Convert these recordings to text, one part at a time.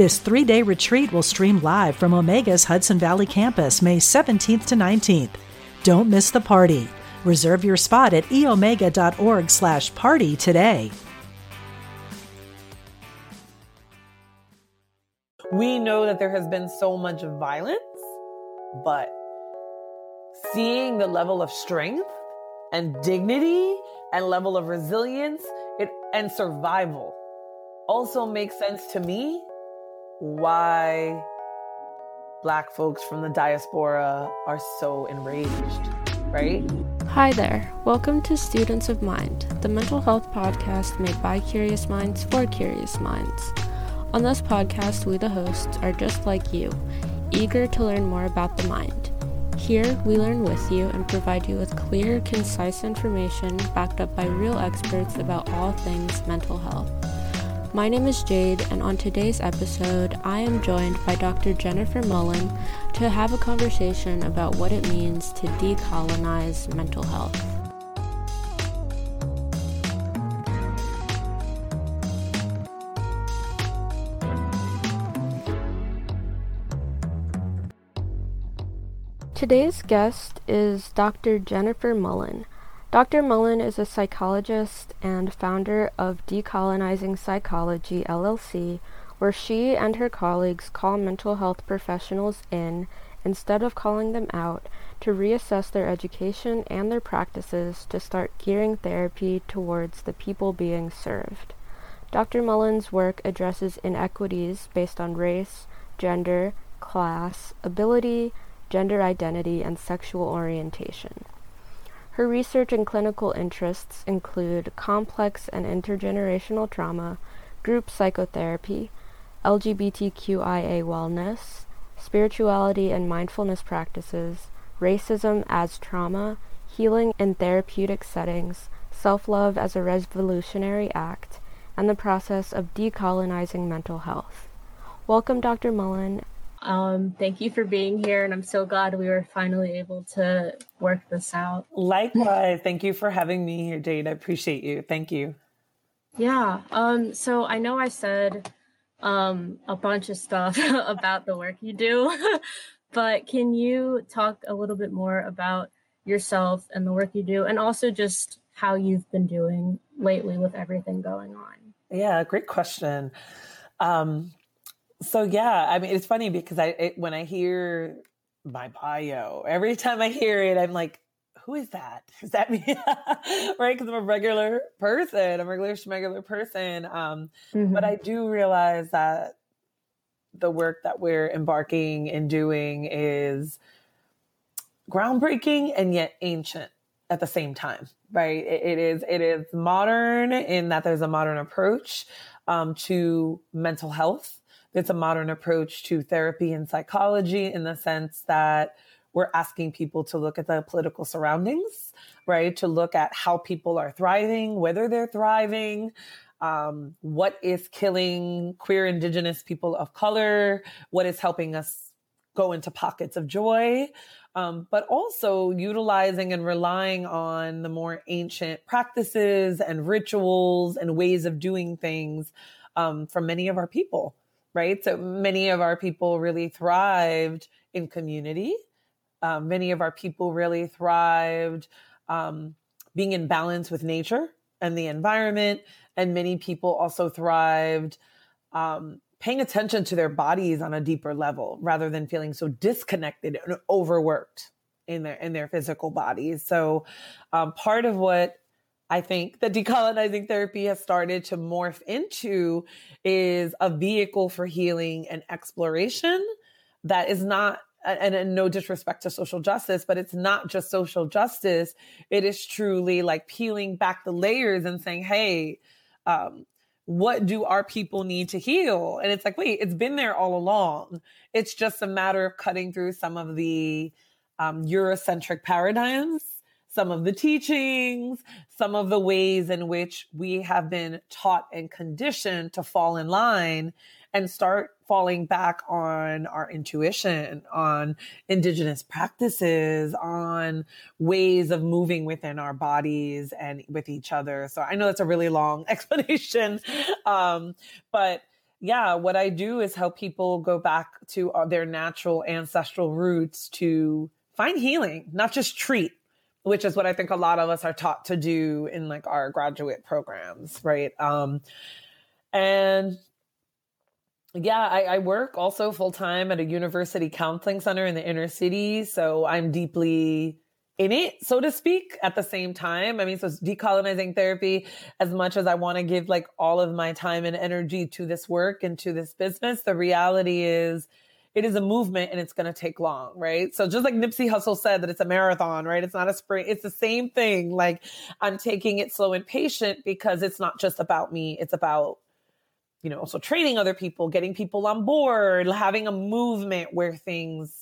This three day retreat will stream live from Omega's Hudson Valley campus May 17th to 19th. Don't miss the party. Reserve your spot at eomega.org slash party today. We know that there has been so much violence, but seeing the level of strength and dignity and level of resilience it, and survival also makes sense to me why black folks from the diaspora are so enraged, right? Hi there. Welcome to Students of Mind, the mental health podcast made by curious minds for curious minds. On this podcast, we, the hosts, are just like you, eager to learn more about the mind. Here, we learn with you and provide you with clear, concise information backed up by real experts about all things mental health. My name is Jayde, and on today's episode, I am joined by Dr. Jennifer Mullan to have a conversation about what it means to decolonize mental health. Today's guest is Dr. Jennifer Mullan. Dr. Mullan is a psychologist and founder of Decolonizing Psychology LLC, where she and her colleagues call mental health professionals in instead of calling them out to reassess their education and their practices to start gearing therapy towards the people being served. Dr. Mullan's work addresses inequities based on race, gender, class, ability, gender identity, and sexual orientation. Her research and clinical interests include complex and intergenerational trauma, group psychotherapy, LGBTQIA wellness, spirituality and mindfulness practices, racism as trauma, healing in therapeutic settings, self love as a revolutionary act, and the process of decolonizing mental health. Welcome, Dr. Mullan, um, thank you for being here, and I'm so glad we were finally able to work this out. Likewise, thank you for having me here, Jayde. I appreciate you. Thank you. Yeah. Um, so I know I said um, a bunch of stuff about the work you do, but can you talk a little bit more about yourself and the work you do, and also just how you've been doing lately with everything going on? Yeah, great question. Um, so yeah, I mean, it's funny because I it, when I hear my bio, every time I hear it, I'm like, who is that? Is that me? right? Because I'm a regular person, I'm a regular regular person. Um, mm-hmm. But I do realize that the work that we're embarking and doing is groundbreaking and yet ancient at the same time right it, it is it is modern in that there's a modern approach um, to mental health it's a modern approach to therapy and psychology in the sense that we're asking people to look at the political surroundings, right? To look at how people are thriving, whether they're thriving, um, what is killing queer, indigenous people of color, what is helping us go into pockets of joy, um, but also utilizing and relying on the more ancient practices and rituals and ways of doing things um, from many of our people right? So many of our people really thrived in community. Um, many of our people really thrived um, being in balance with nature and the environment. And many people also thrived um, paying attention to their bodies on a deeper level rather than feeling so disconnected and overworked in their in their physical bodies. So um, part of what I think that decolonizing therapy has started to morph into is a vehicle for healing and exploration that is not and, and, no disrespect to social justice, but it's not just social justice. It is truly like peeling back the layers and saying, hey, um, what do our people need to heal? And it's like, wait, it's been there all along. It's just a matter of cutting through some of the um, Eurocentric paradigms, some of the teachings, some of the ways in which we have been taught and conditioned to fall in line and start falling back on our intuition, on indigenous practices, on ways of moving within our bodies and with each other. So I know that's a really long explanation. Um, but yeah, what I do is help people go back to uh, their natural ancestral roots to find healing, not just treat which is what I think a lot of us are taught to do in like our graduate programs, right? Um, and yeah, I, I work also full time at a university counseling center in the inner city. So I'm deeply in it, so to speak, at the same time. I mean, so decolonizing therapy as much as I want to give like all of my time and energy to this work and to this business. The reality is, it is a movement and it's going to take long, right? So just like Nipsey Hussle said that it's a marathon, right? It's not a sprint. It's the same thing. Like I'm taking it slow and patient because it's not just about me. It's about you know, also training other people, getting people on board, having a movement where things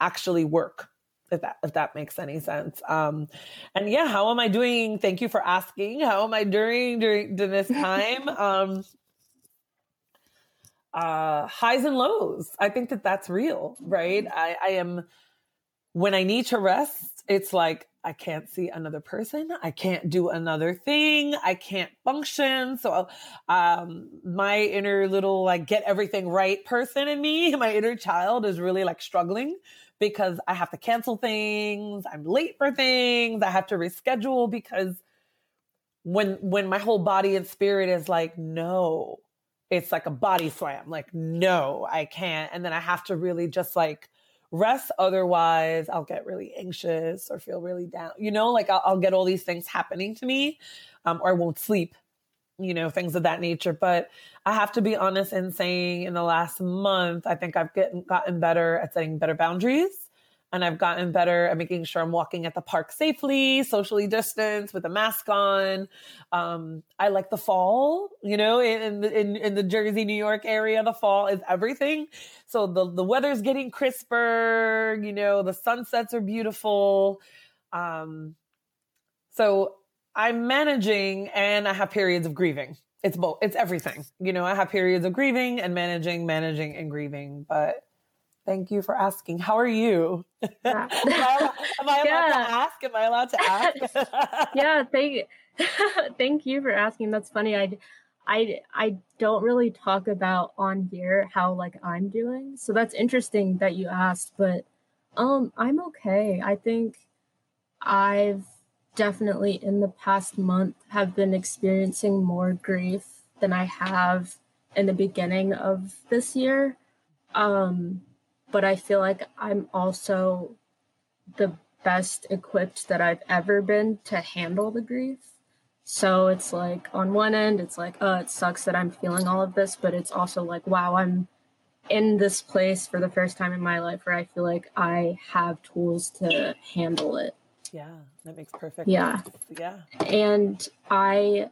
actually work. If that if that makes any sense. Um, and yeah, how am I doing? Thank you for asking. How am I doing during, during this time? um, uh, highs and lows. I think that that's real, right? I, I am when I need to rest. It's like I can't see another person. I can't do another thing. I can't function. So, um, my inner little like get everything right person in me, my inner child is really like struggling because I have to cancel things. I'm late for things. I have to reschedule because when, when my whole body and spirit is like, no, it's like a body slam. Like, no, I can't. And then I have to really just like, rest. Otherwise, I'll get really anxious or feel really down. You know, like I'll, I'll get all these things happening to me, um, or I won't sleep. You know, things of that nature. But I have to be honest in saying, in the last month, I think I've gotten gotten better at setting better boundaries and I've gotten better at making sure I'm walking at the park safely, socially distanced with a mask on. Um, I like the fall, you know, in, in, in the Jersey, New York area, the fall is everything. So the, the weather's getting crisper, you know, the sunsets are beautiful. Um, so I'm managing and I have periods of grieving. It's both, it's everything. You know, I have periods of grieving and managing, managing and grieving, but Thank you for asking. How are you? Yeah. am, I, am I allowed yeah. to ask? Am I allowed to ask? yeah, thank thank you for asking. That's funny. I I I don't really talk about on here how like I'm doing. So that's interesting that you asked, but um I'm okay. I think I've definitely in the past month have been experiencing more grief than I have in the beginning of this year. Um but I feel like I'm also the best equipped that I've ever been to handle the grief. So it's like on one end, it's like, oh, it sucks that I'm feeling all of this, but it's also like, wow, I'm in this place for the first time in my life where I feel like I have tools to handle it. Yeah, that makes perfect yeah. sense. Yeah. And I,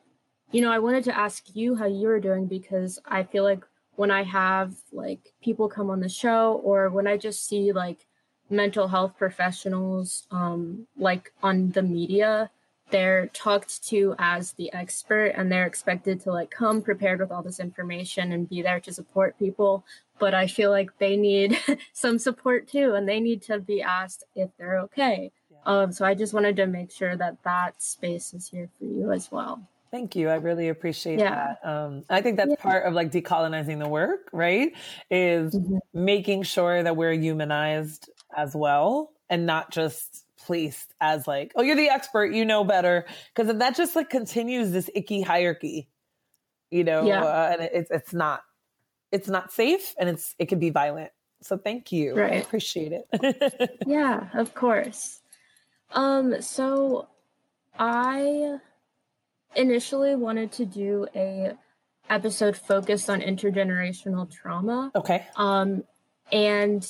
you know, I wanted to ask you how you were doing because I feel like when I have like people come on the show or when I just see like mental health professionals um, like on the media, they're talked to as the expert and they're expected to like come prepared with all this information and be there to support people. But I feel like they need some support too and they need to be asked if they're okay. Yeah. Um, so I just wanted to make sure that that space is here for you as well. Thank you. I really appreciate yeah. that. Um, I think that's yeah. part of like decolonizing the work, right? Is mm-hmm. making sure that we're humanized as well and not just placed as like, oh, you're the expert, you know better. Because that just like continues this icky hierarchy, you know, yeah. uh, and it's it's not it's not safe and it's it can be violent. So thank you. Right. I appreciate it. yeah, of course. Um, so I initially wanted to do a episode focused on intergenerational trauma. Okay. Um, and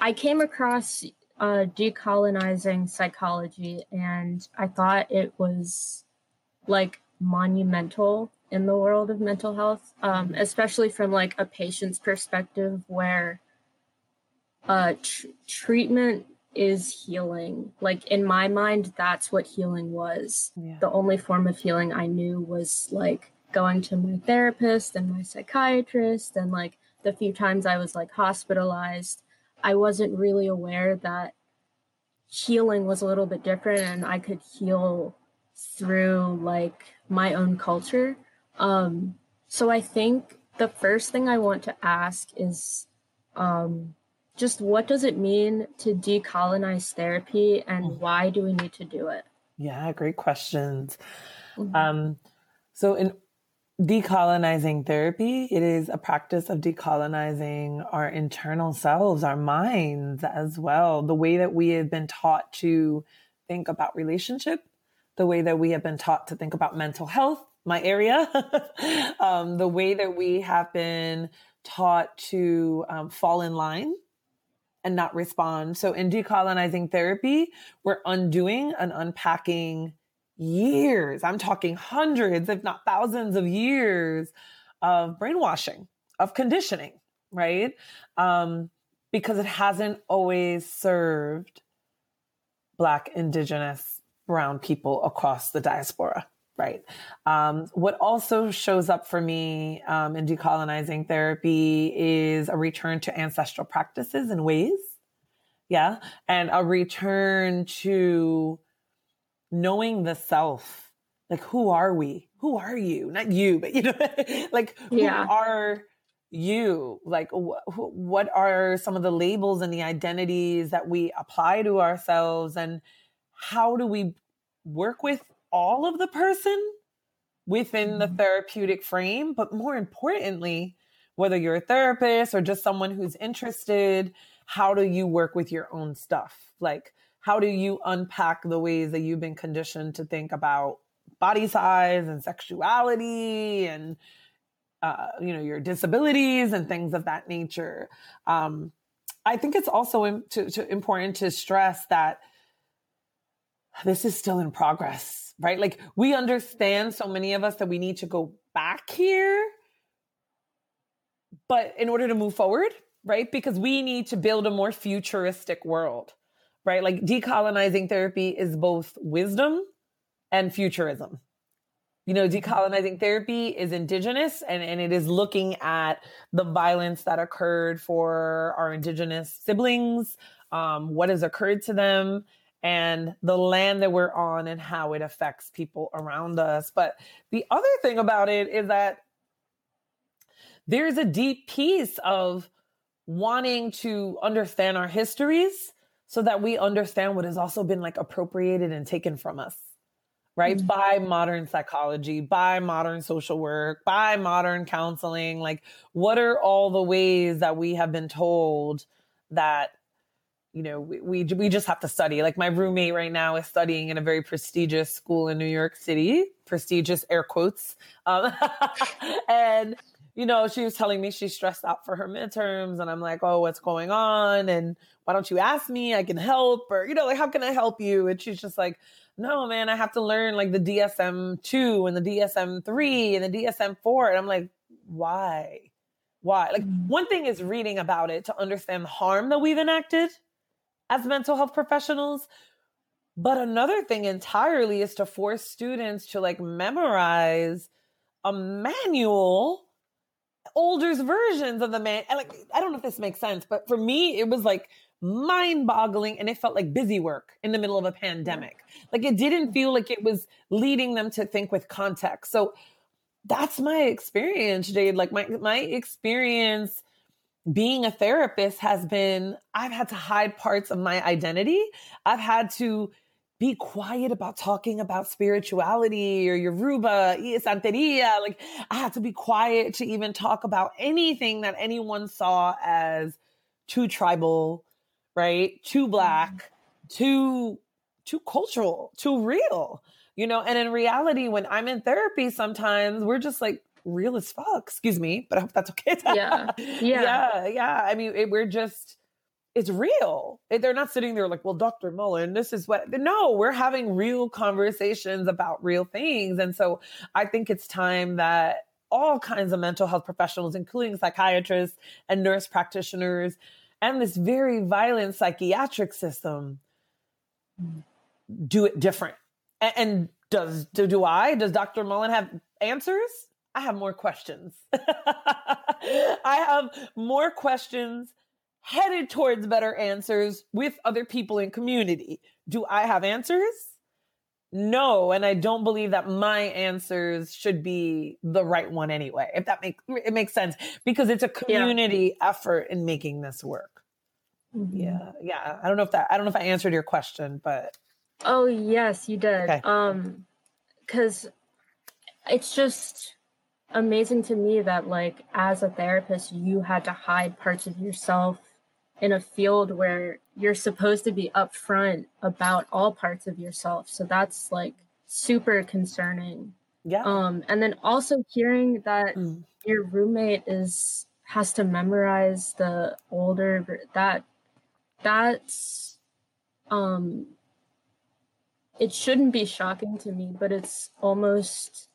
I came across uh, decolonizing psychology, and I thought it was like monumental in the world of mental health, um, especially from like a patient's perspective, where uh, tr- treatment is healing. Like in my mind, that's what healing was. Yeah. The only form of healing I knew was like going to my therapist and my psychiatrist, and like the few times I was like hospitalized, I wasn't really aware that healing was a little bit different and I could heal through like my own culture. Um, so I think the first thing I want to ask is um, just what does it mean to decolonize therapy and mm. why do we need to do it? Yeah, great questions. Mm-hmm. Um, so, in decolonizing therapy, it is a practice of decolonizing our internal selves, our minds as well, the way that we have been taught to think about relationship, the way that we have been taught to think about mental health, my area, um, the way that we have been taught to um, fall in line and not respond. So in decolonizing therapy, we're undoing and unpacking years. I'm talking hundreds, if not thousands of years of brainwashing, of conditioning, right? Um, because it hasn't always served Black, Indigenous, Brown people across the diaspora right? Um, what also shows up for me um, in decolonizing therapy is a return to ancestral practices and ways. Yeah. And a return to knowing the self. Like, who are we? Who are you? Not you, but you know, like, who yeah. are you? Like, wh- what are some of the labels and the identities that we apply to ourselves? And how do we work with all of the person within the mm-hmm. therapeutic frame, but more importantly, whether you're a therapist or just someone who's interested, how do you work with your own stuff? Like, how do you unpack the ways that you've been conditioned to think about body size and sexuality and uh, you know your disabilities and things of that nature um, i think it's also to, to important to stress that this is still in progress right? Like we understand so many of us that we need to go back here, but in order to move forward, right? Because we need to build a more futuristic world, right? Like decolonizing therapy is both wisdom and futurism. You know, decolonizing therapy is indigenous and, and it is looking at the violence that occurred for our indigenous siblings, um, what has occurred to them, and the land that we're on and how it affects people around us. But the other thing about it is that there's a deep piece of wanting to understand our histories so that we understand what has also been like appropriated and taken from us right mm-hmm. by modern psychology by modern social work by modern counseling like what are all the ways that we have been told that you know, we, we, we just have to study. Like my roommate right now is studying in a very prestigious school in New York City, prestigious air quotes. Um, and you know, she was telling me she's stressed out for her midterms, and I'm like, oh, what's going on? And why don't you ask me? I can help, or you know, like how can I help you? And she's just like, no, man, I have to learn like the DSM two and the DSM three and the DSM four, and I'm like, why? Why? Like mm-hmm. one thing is reading about it to understand the harm that we've enacted as mental health professionals. But another thing entirely is to force students to like memorize a manual, older's versions of the man. And like, I don't know if this makes sense, but for me, it was like mind boggling and it felt like busy work in the middle of a pandemic. Like it didn't feel like it was leading them to think with context. So that's my experience, Jayde. Like my, my experience being a therapist has been I've had to hide parts of my identity. I've had to be quiet about talking about spirituality or Yoruba, Santeria. Like I had to be quiet to even talk about anything that anyone saw as too tribal, right? Too black, mm-hmm. too too cultural, too real. You know, and in reality, when I'm in therapy, sometimes we're just like, real as fuck. Excuse me, but I hope that's okay. yeah. Yeah. Yeah. Yeah. I mean, it, we're just, it's real. They're not sitting there like, well, Dr. Mullan, this is what, no, we're having real conversations about real things. And so I think it's time that all kinds of mental health professionals, including psychiatrists and nurse practitioners, and this very violent psychiatric system do it different. And, and does do, do I? Does Dr. Mullan have answers? I have more questions. I have more questions headed towards better answers with other people in community. Do I have answers? No, and I don't believe that my answers should be the right one anyway. If that makes it makes sense because it's a community yeah. effort in making this work. Mm-hmm. Yeah, yeah. I don't know if that I don't know if I answered your question, but oh yes, you did. Okay. Um, because it's just amazing to me that like as a therapist, you had to hide parts of yourself in a field where you're supposed to be upfront about all parts of yourself. So that's like super concerning. Yeah. Um, and then also hearing that mm. your roommate is has to memorize the older that that's um it shouldn't be shocking to me, but it's almost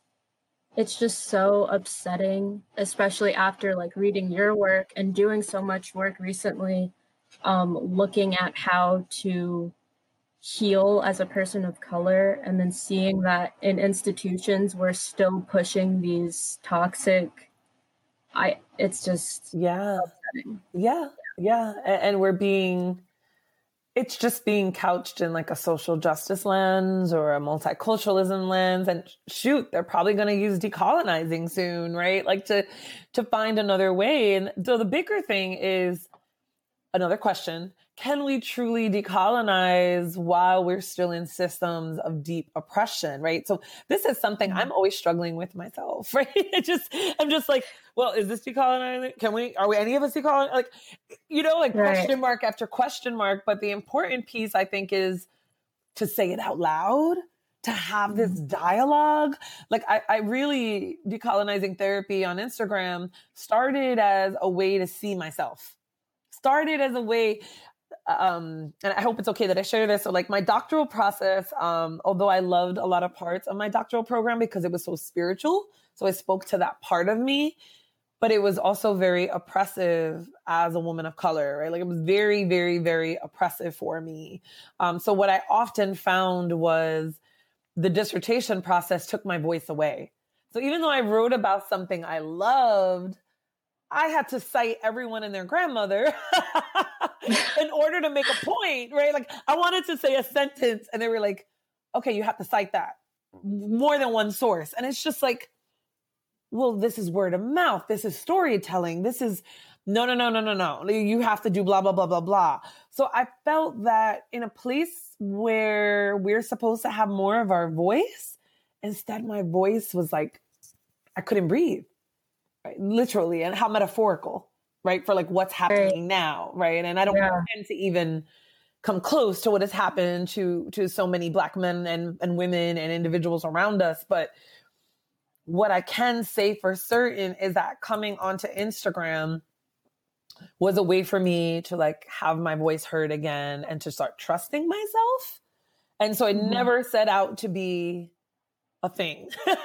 it's just so upsetting, especially after like reading your work and doing so much work recently, um, looking at how to heal as a person of color and then seeing that in institutions we're still pushing these toxic i it's just yeah upsetting. yeah yeah and, and we're being it's just being couched in like a social justice lens or a multiculturalism lens. And shoot they're probably going to use decolonizing soon right? Like to to find another way. And so the bigger thing is another question can we truly decolonize while we're still in systems of deep oppression right so this is something i'm mm-hmm. always struggling with myself right it just i'm just like well is this decolonizing can we are we any of us decolonizing like you know like right. question mark after question mark but the important piece i think is to say it out loud to have this mm-hmm. dialogue. Like I, I really decolonizing therapy on Instagram started as a way to see myself. Started as a way um, and I hope it's okay that I share this. So, like my doctoral process, um, although I loved a lot of parts of my doctoral program because it was so spiritual, so I spoke to that part of me, but it was also very oppressive as a woman of color, right? Like it was very, very, very oppressive for me. Um, so, what I often found was the dissertation process took my voice away. So, even though I wrote about something I loved, I had to cite everyone and their grandmother in order to make a point, right? Like I wanted to say a sentence and they were like, okay, you have to cite that more than one source. And it's just like, well, this is word of mouth. This is storytelling. This is no, no, no, no, no, no. You have to do blah, blah, blah, blah, blah. So I felt that in a place where we're supposed to have more of our voice, instead my voice was like, I couldn't breathe right? literally, and how metaphorical, right? For like what's happening now, right? And I don't yeah. tend to even come close to what has happened to to so many black men and, and women and individuals around us. But what I can say for certain is that coming onto Instagram was a way for me to like have my voice heard again and to start trusting myself. And so I mm-hmm. never set out to be a thing. like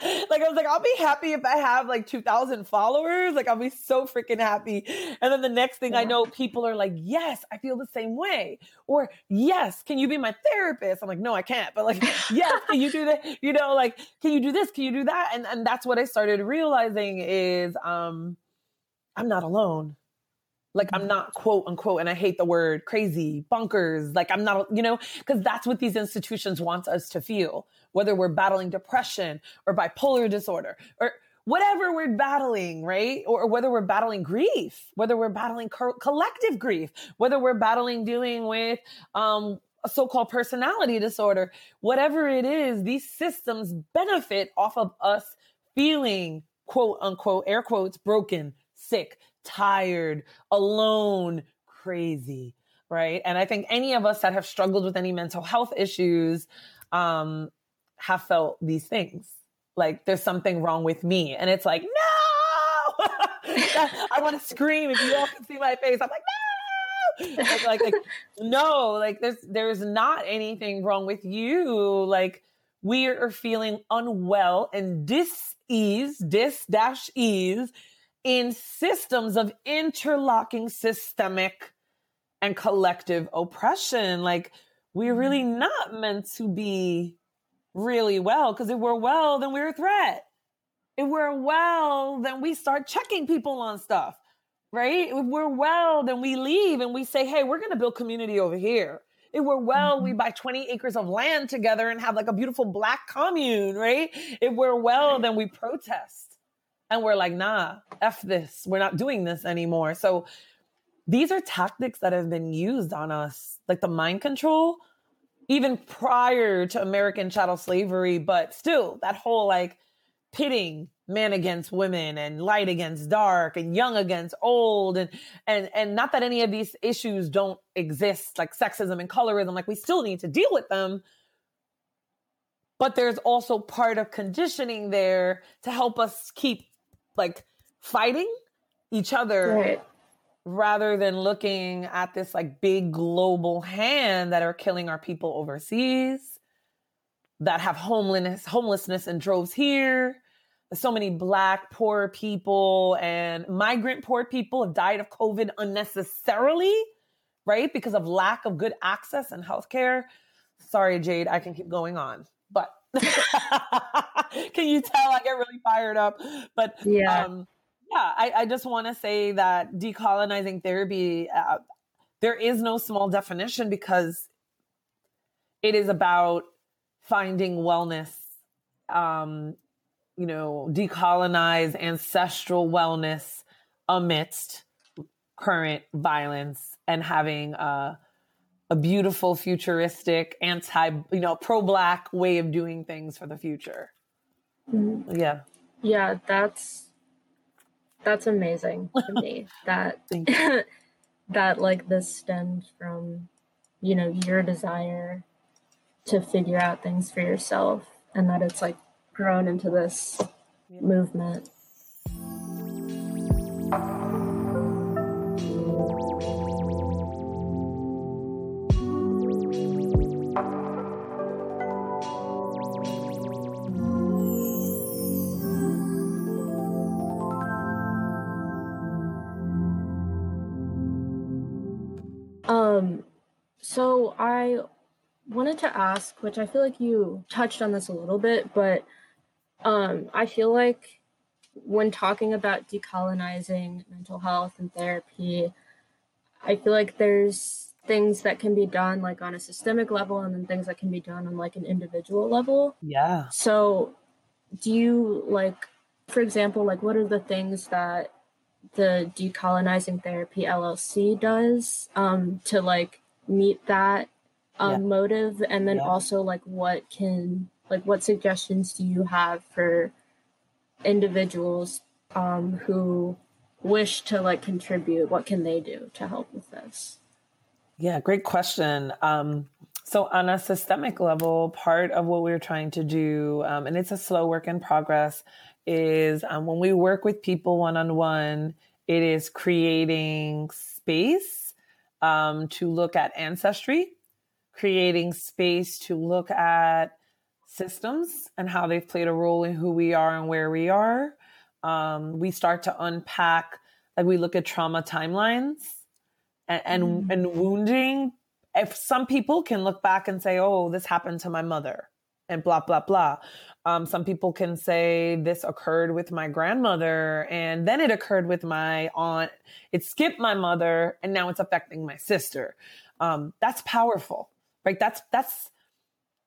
I was like, I'll be happy if I have like 2000 followers. Like I'll be so freaking happy. And then the next thing yeah. I know, people are like, yes, I feel the same way. Or yes, can you be my therapist? I'm like, no, I can't. But like, yes, can you do that? You know, like, can you do this? Can you do that? And and that's what I started realizing is um I'm not alone. Like I'm not quote unquote, and I hate the word crazy, bunkers. Like I'm not, you know, because that's what these institutions want us to feel, whether we're battling depression or bipolar disorder or whatever we're battling, right? Or, whether we're battling grief, whether we're battling co- collective grief, whether we're battling dealing with um, a so-called personality disorder, whatever it is, these systems benefit off of us feeling quote unquote air quotes broken, sick, tired, alone, crazy, right? And I think any of us that have struggled with any mental health issues um, have felt these things. Like there's something wrong with me. And it's like, no! I want to scream if you all can see my face. I'm like, like, like, like, no, like there's there's not anything wrong with you. Like we are feeling unwell and dis-ease, dis dash ease in systems of interlocking systemic and collective oppression. Like we're really mm-hmm. not meant to be really well because if we're well, then we're a threat. If we're well, then we start checking people on stuff, right? If we're well, then we leave and we say, hey, we're going to build community over here. If we're well, we mm-hmm. buy 20 acres of land together and have like a beautiful black commune, right? If we're well, then we protest and we're like, nah, F this. We're not doing this anymore. So these are tactics that have been used on us, like the mind control, even prior to American chattel slavery, but still that whole like pitting men against women and light against dark and young against old and and and not that any of these issues don't exist like sexism and colorism like we still need to deal with them but there's also part of conditioning there to help us keep like fighting each other right. rather than looking at this like big global hand that are killing our people overseas that have homelessness homelessness in droves here. So many black poor people and migrant poor people have died of covid unnecessarily right? Because of lack of good access and healthcare. Sorry jayde i can keep going on can you tell? I get really fired up. But yeah. um, yeah, I, I just want to say that decolonizing therapy, uh, there is no small definition because it is about finding wellness, um, you know, decolonize ancestral wellness amidst current violence and having a, a beautiful, futuristic, anti, you know, pro black way of doing things for the future. Mm-hmm. Yeah. Yeah, that's that's amazing to me that that like this stems from you know your desire to figure out things for yourself and that it's like grown into this yeah. movement so I wanted to ask, which I feel like you touched on this a little bit, but um, I feel like when talking about decolonizing mental health and therapy, I feel like there's things that can be done like on a systemic level and then things that can be done on like an individual level. Yeah. So do you like for example, like what are the things that the decolonizing therapy llc does um, to like meet that um, yeah. motive and then yeah. also like what can like what suggestions do you have for individuals um, who wish to like contribute what can they do to help with this yeah great question um, so on a systemic level part of what we're trying to do um, and it's a slow work in progress is um, when we work with people one on one, it is creating space um, to look at ancestry, creating space to look at systems and how they've played a role in who we are and where we are. Um, we start to unpack, like we look at trauma timelines and, and, mm. and wounding. If some people can look back and say, oh, this happened to my mother and blah, blah, blah. Um, some people can say this occurred with my grandmother and then it occurred with my aunt. It skipped my mother and now it's affecting my sister. Um, that's powerful, right? That's, that's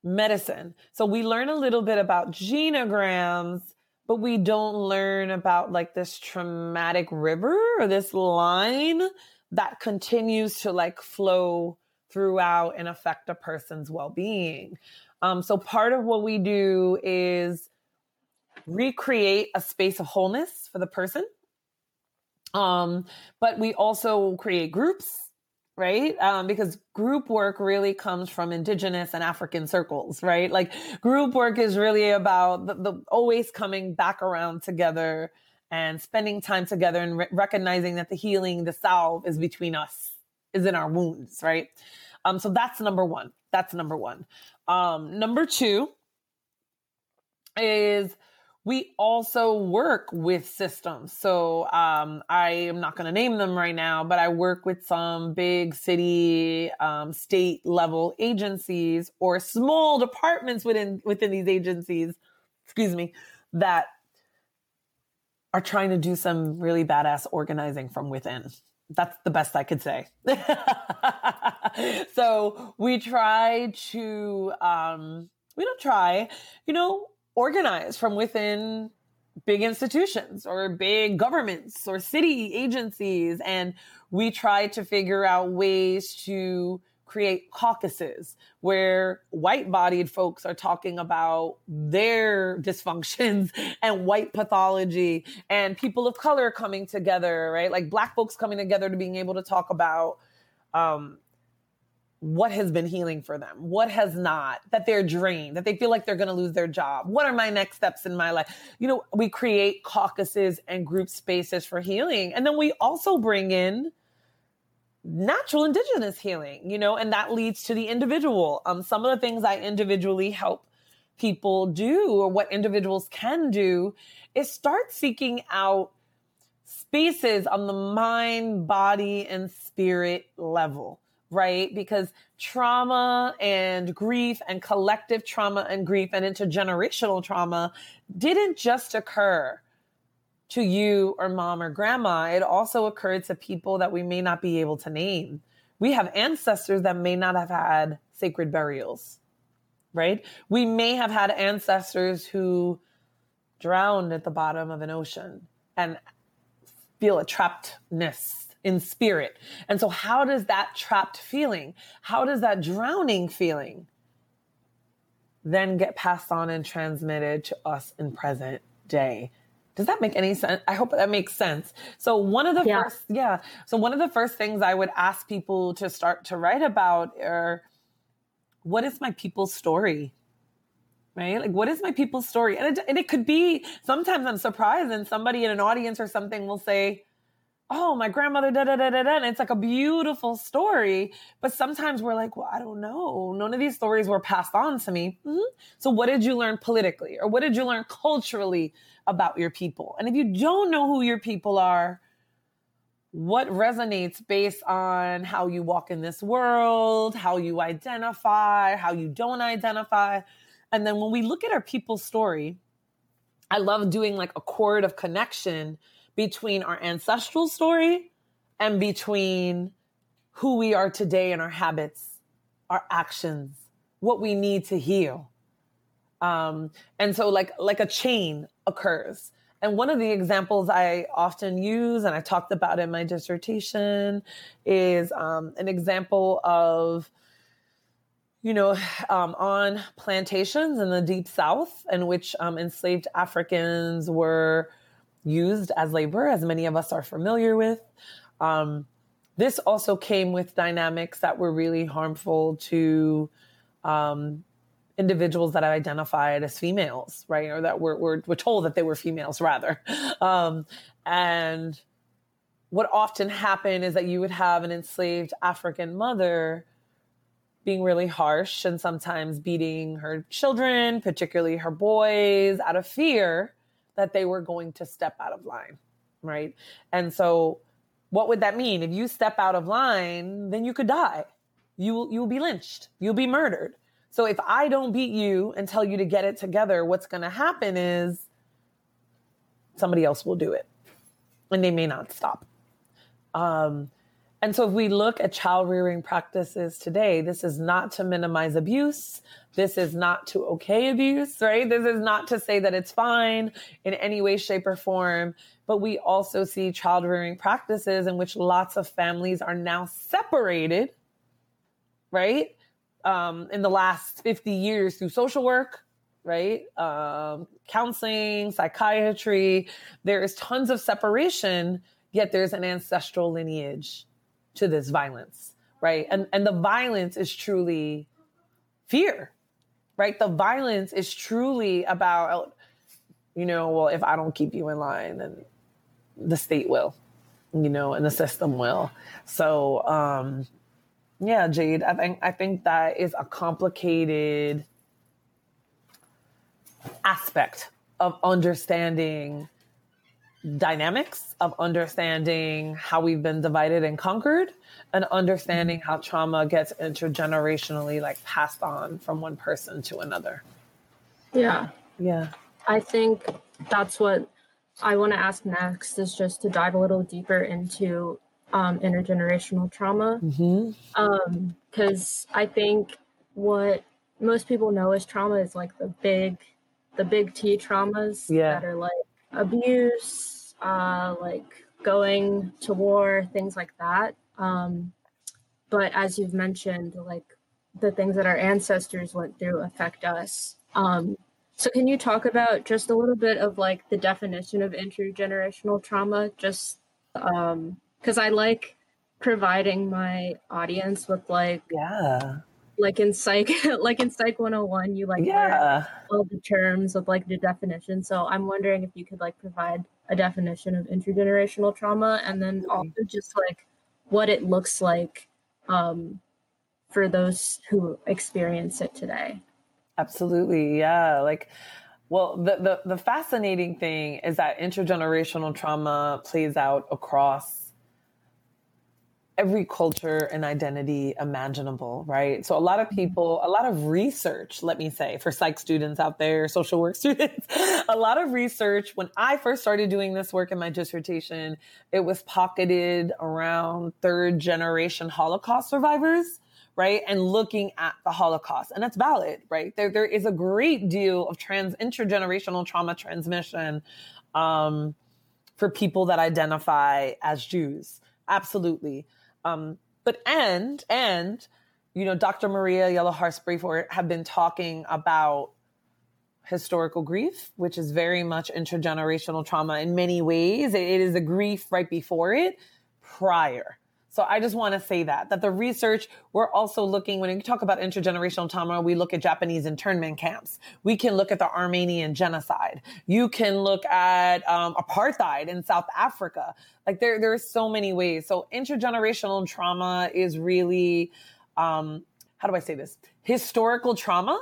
medicine. So we learn a little bit about genograms, but we don't learn about like this traumatic river or this line that continues to like flow throughout and affect a person's well-being. Um, so part of what we do is recreate a space of wholeness for the person. Um, but we also create groups, right? Um, because group work really comes from indigenous and African circles, right? Like group work is really about the, the always coming back around together and spending time together and re- recognizing that the healing, the salve is between us, is in our wounds, right? Um, so that's number one. That's number one. Um, number two is we also work with systems. So um, I am not going to name them right now, but I work with some big city, um, state level agencies or small departments within within these agencies. Excuse me, that are trying to do some really badass organizing from within. That's the best I could say. so we try to, um, we don't try, you know, organize from within big institutions or big governments or city agencies. And we try to figure out ways to create caucuses where white bodied folks are talking about their dysfunctions and white pathology and people of color coming together, right? Like black folks coming together to being able to talk about um, what has been healing for them, what has not, that they're drained, that they feel like they're going to lose their job. What are my next steps in my life? You know, we create caucuses and group spaces for healing. And then we also bring in natural indigenous healing, you know, and that leads to the individual. Um, some of the things I individually help people do or what individuals can do is start seeking out spaces on the mind, body, and spirit level, right? Because trauma and grief and collective trauma and grief and intergenerational trauma didn't just occur to you or mom or grandma, it also occurred to people that we may not be able to name. We have ancestors that may not have had sacred burials, right? We may have had ancestors who drowned at the bottom of an ocean and feel a trappedness in spirit. And so, how does that trapped feeling, how does that drowning feeling then get passed on and transmitted to us in present day? Does that make any sense? I hope that makes sense. So one of the yeah. first, yeah. So one of the first things I would ask people to start to write about are what is my people's story? Right? Like, what is my people's story? And it, and it could be, sometimes I'm surprised and somebody in an audience or something will say, oh, my grandmother, da da da da da. And it's like a beautiful story. But sometimes we're like, well, I don't know. None of these stories were passed on to me. Mm-hmm. So what did you learn politically? Or what did you learn culturally about your people? And if you don't know who your people are, what resonates based on how you walk in this world, how you identify, how you don't identify. And then when we look at our people's story, I love doing like a chord of connection between our ancestral story and between who we are today and our habits, our actions, what we need to heal. Um, and so like like a chain occurs. And one of the examples I often use, and I talked about in my dissertation, is um, an example of, you know, um, on plantations in the deep south, in which um, enslaved Africans were used as labor, as many of us are familiar with. Um, this also came with dynamics that were really harmful to um, individuals that identified as females, right? Or that were, were, were told that they were females, rather. Um, and what often happened is that you would have an enslaved African mother being really harsh and sometimes beating her children, particularly her boys, out of fear that they were going to step out of line, right? And so, what would that mean? If you step out of line, then you could die. You will, you will be lynched. You'll be murdered. So if I don't beat you and tell you to get it together, what's going to happen is somebody else will do it, and they may not stop. Um, and so if we look at child rearing practices today, this is not to minimize abuse. This is not to okay abuse, right? This is not to say that it's fine in any way, shape, or form. But we also see child rearing practices in which lots of families are now separated, right? Um, in the last 50 years through social work, right? Um, counseling, psychiatry. There is tons of separation, yet there's an ancestral lineage to this violence, right? And and the violence is truly fear, right? The violence is truly about, you know, well, if I don't keep you in line, then the state will, you know, and the system will. So, um, yeah, Jayde, I think I think that is a complicated aspect of understanding dynamics, of understanding how we've been divided and conquered, and understanding how trauma gets intergenerationally like passed on from one person to another. Yeah. Yeah. I think that's what I want to ask next is just to dive a little deeper into um, intergenerational trauma. Because Mm-hmm. um, I think what most people know as trauma is like the big, the big T traumas Yeah. that are like abuse, uh, like going to war, things like that. Um, but as you've mentioned, like the things that our ancestors went through affect us. Um, so can you talk about just a little bit of like the definition of intergenerational trauma? Just um, because I like providing my audience with like Yeah. Like in psych like in psych 101 you like Yeah. all the terms with like the definition so i'm wondering if you could like provide a definition of intergenerational trauma and then also just like what it looks like um, for those who experience it today Absolutely. Yeah. Like, well, the, the, the fascinating thing is that intergenerational trauma plays out across every culture and identity imaginable, right? So a lot of people, a lot of research, let me say, for psych students out there, social work students, a lot of research. When I first started doing this work in my dissertation, it was pocketed around third generation Holocaust survivors right? And looking at the Holocaust. And that's valid, right? There, there is a great deal of trans intergenerational trauma transmission um, for people that identify as Jews. Absolutely. Um, but and and you know, Dr. Maria Yellow Sprayford have been talking about historical grief, which is very much intergenerational trauma in many ways. It is a grief right before it, prior. So I just want to say that that the research we're also looking when you talk about intergenerational trauma, we look at Japanese internment camps. We can look at the Armenian genocide. You can look at um, apartheid in South Africa. Like there, there are so many ways. So intergenerational trauma is really, um, how do I say this? Historical trauma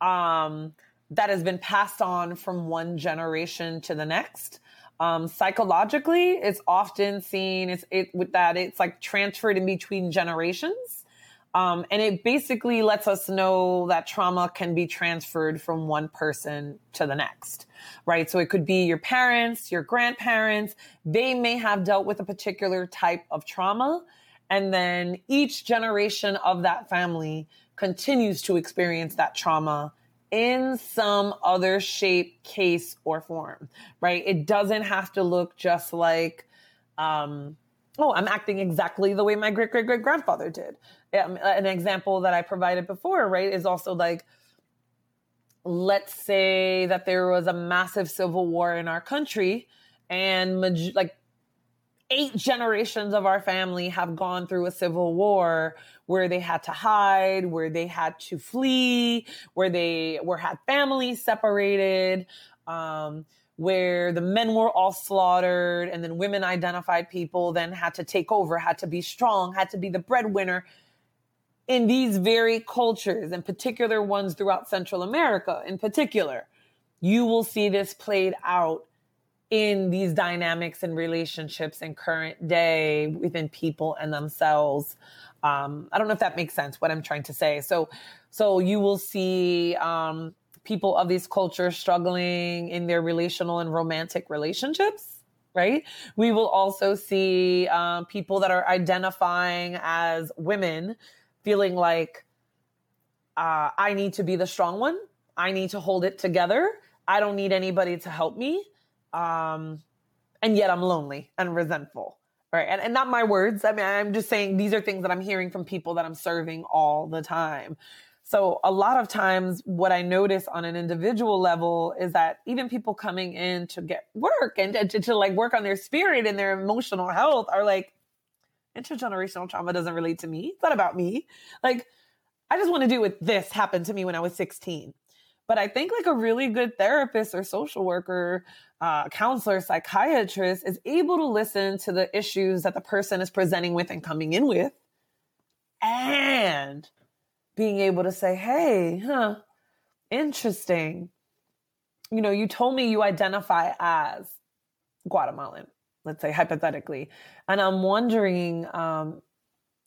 um, that has been passed on from one generation to the next. Um, psychologically, it's often seen it's it with that it's like transferred in between generations. Um, and it basically lets us know that trauma can be transferred from one person to the next, right? So it could be your parents, your grandparents. They may have dealt with a particular type of trauma. And then each generation of that family continues to experience that trauma in some other shape, case, or form, right? It doesn't have to look just like, um, oh, I'm acting exactly the way my great great great grandfather did. Um, an example that I provided before, right, is also like, let's say that there was a massive civil war in our country, and like eight generations of our family have gone through a civil war where they had to hide, where they had to flee, where they were had families separated, um, where the men were all slaughtered, and then women identified people then had to take over, had to be strong, had to be the breadwinner. In these very cultures, and particular ones throughout Central America, in particular, you will see this played out in these dynamics and relationships and current day within people and themselves. Um, I don't know if that makes sense what I'm trying to say. So, so you will see um, people of these cultures struggling in their relational and romantic relationships. Right. We will also see um, people that are identifying as women feeling like uh, I need to be the strong one. I need to hold it together. I don't need anybody to help me um, and yet I'm lonely and resentful. Right. And, and not my words. I mean, I'm just saying these are things that I'm hearing from people that I'm serving all the time. So a lot of times what I notice on an individual level is that even people coming in to get work and to, to, like work on their spirit and their emotional health are like, intergenerational trauma doesn't relate to me. It's not about me. Like, I just want to do with this happened to me when I was 16. But But I think like a really good therapist or social worker, uh, counselor, psychiatrist is able to listen to the issues that the person is presenting with and coming in with and being able to say, hey, huh, interesting. You know, you told me you identify as Guatemalan, let's say hypothetically. And I'm wondering um,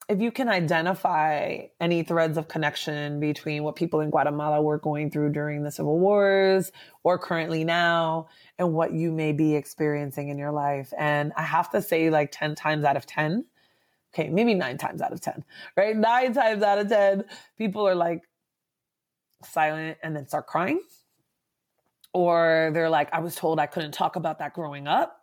if you can identify any threads of connection between what people in Guatemala were going through during the civil wars or currently now and what you may be experiencing in your life. And I have to say, like 10 times out of 10, okay, maybe nine times out of 10, right? Nine times out of 10, people are like silent and then start crying. Or they're like, I was told I couldn't talk about that growing up.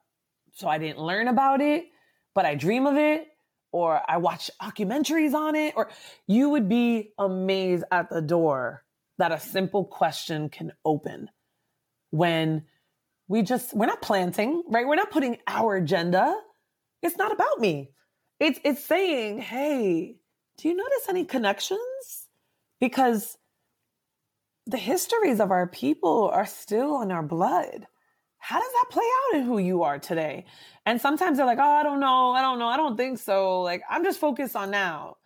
So I didn't learn about it, but I dream of it. Or I watch documentaries on it. Or you would be amazed at the door that a simple question can open when we just, we're not planting, right? We're not putting our agenda. It's not about me. It's it's saying, hey, do you notice any connections? Because the histories of our people are still in our blood. How does that play out in who you are today? And sometimes they're like, oh, I don't know. I don't know. I don't think so. Like, I'm just focused on now.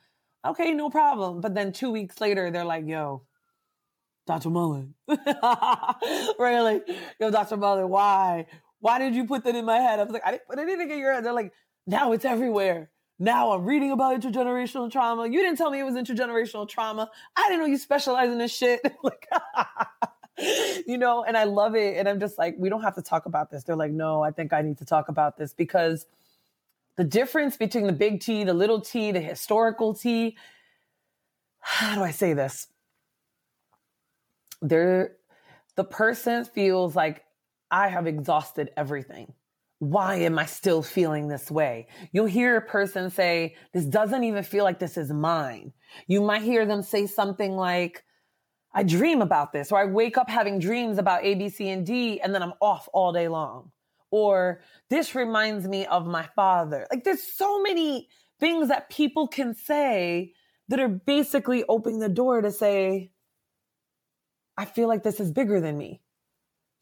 Okay, no problem. But then two weeks later, they're like, yo, Dr. Mullan. Like, yo, Dr. Mullan, why? Why did you put that in my head? I was like, I didn't put anything in your head. They're like, now it's everywhere. Now I'm reading about intergenerational trauma. You didn't tell me it was intergenerational trauma. I didn't know you specialize in this shit. like, you know, and I love it. And I'm just like, we don't have to talk about this. They're like, no, I think I need to talk about this because the difference between the big T, the little t, the historical T, how do I say this? There, the person feels like I have exhausted everything why am I still feeling this way? You'll hear a person say, this doesn't even feel like this is mine. You might hear them say something like, I dream about this, or I wake up having dreams about A, B, C, and D, and then I'm off all day long. Or this reminds me of my father. Like there's so many things that people can say that are basically opening the door to say, I feel like this is bigger than me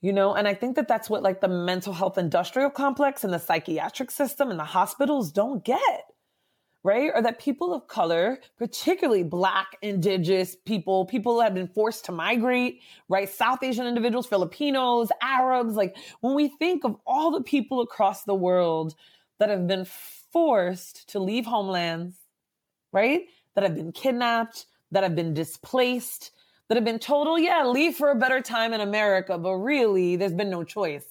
you know and i think that that's what like the mental health industrial complex and the psychiatric system and the hospitals don't get right? Or that people of color particularly black indigenous people people who have been forced to migrate right? South asian individuals filipinos arabs like when we think of all the people across the world that have been forced to leave homelands right? That have been kidnapped that have been displaced that have been told, oh, yeah, leave for a better time in America. But really, there's been no choice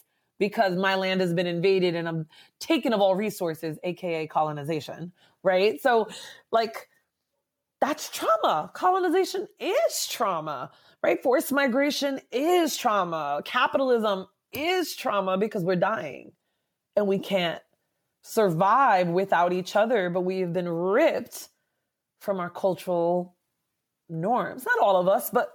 because my land has been invaded and I'm taken of all resources, AKA colonization, right? So, like, that's trauma. Colonization is trauma, right? Forced migration is trauma. Capitalism is trauma because we're dying and we can't survive without each other, but we have been ripped from our cultural norms. Not all of us, but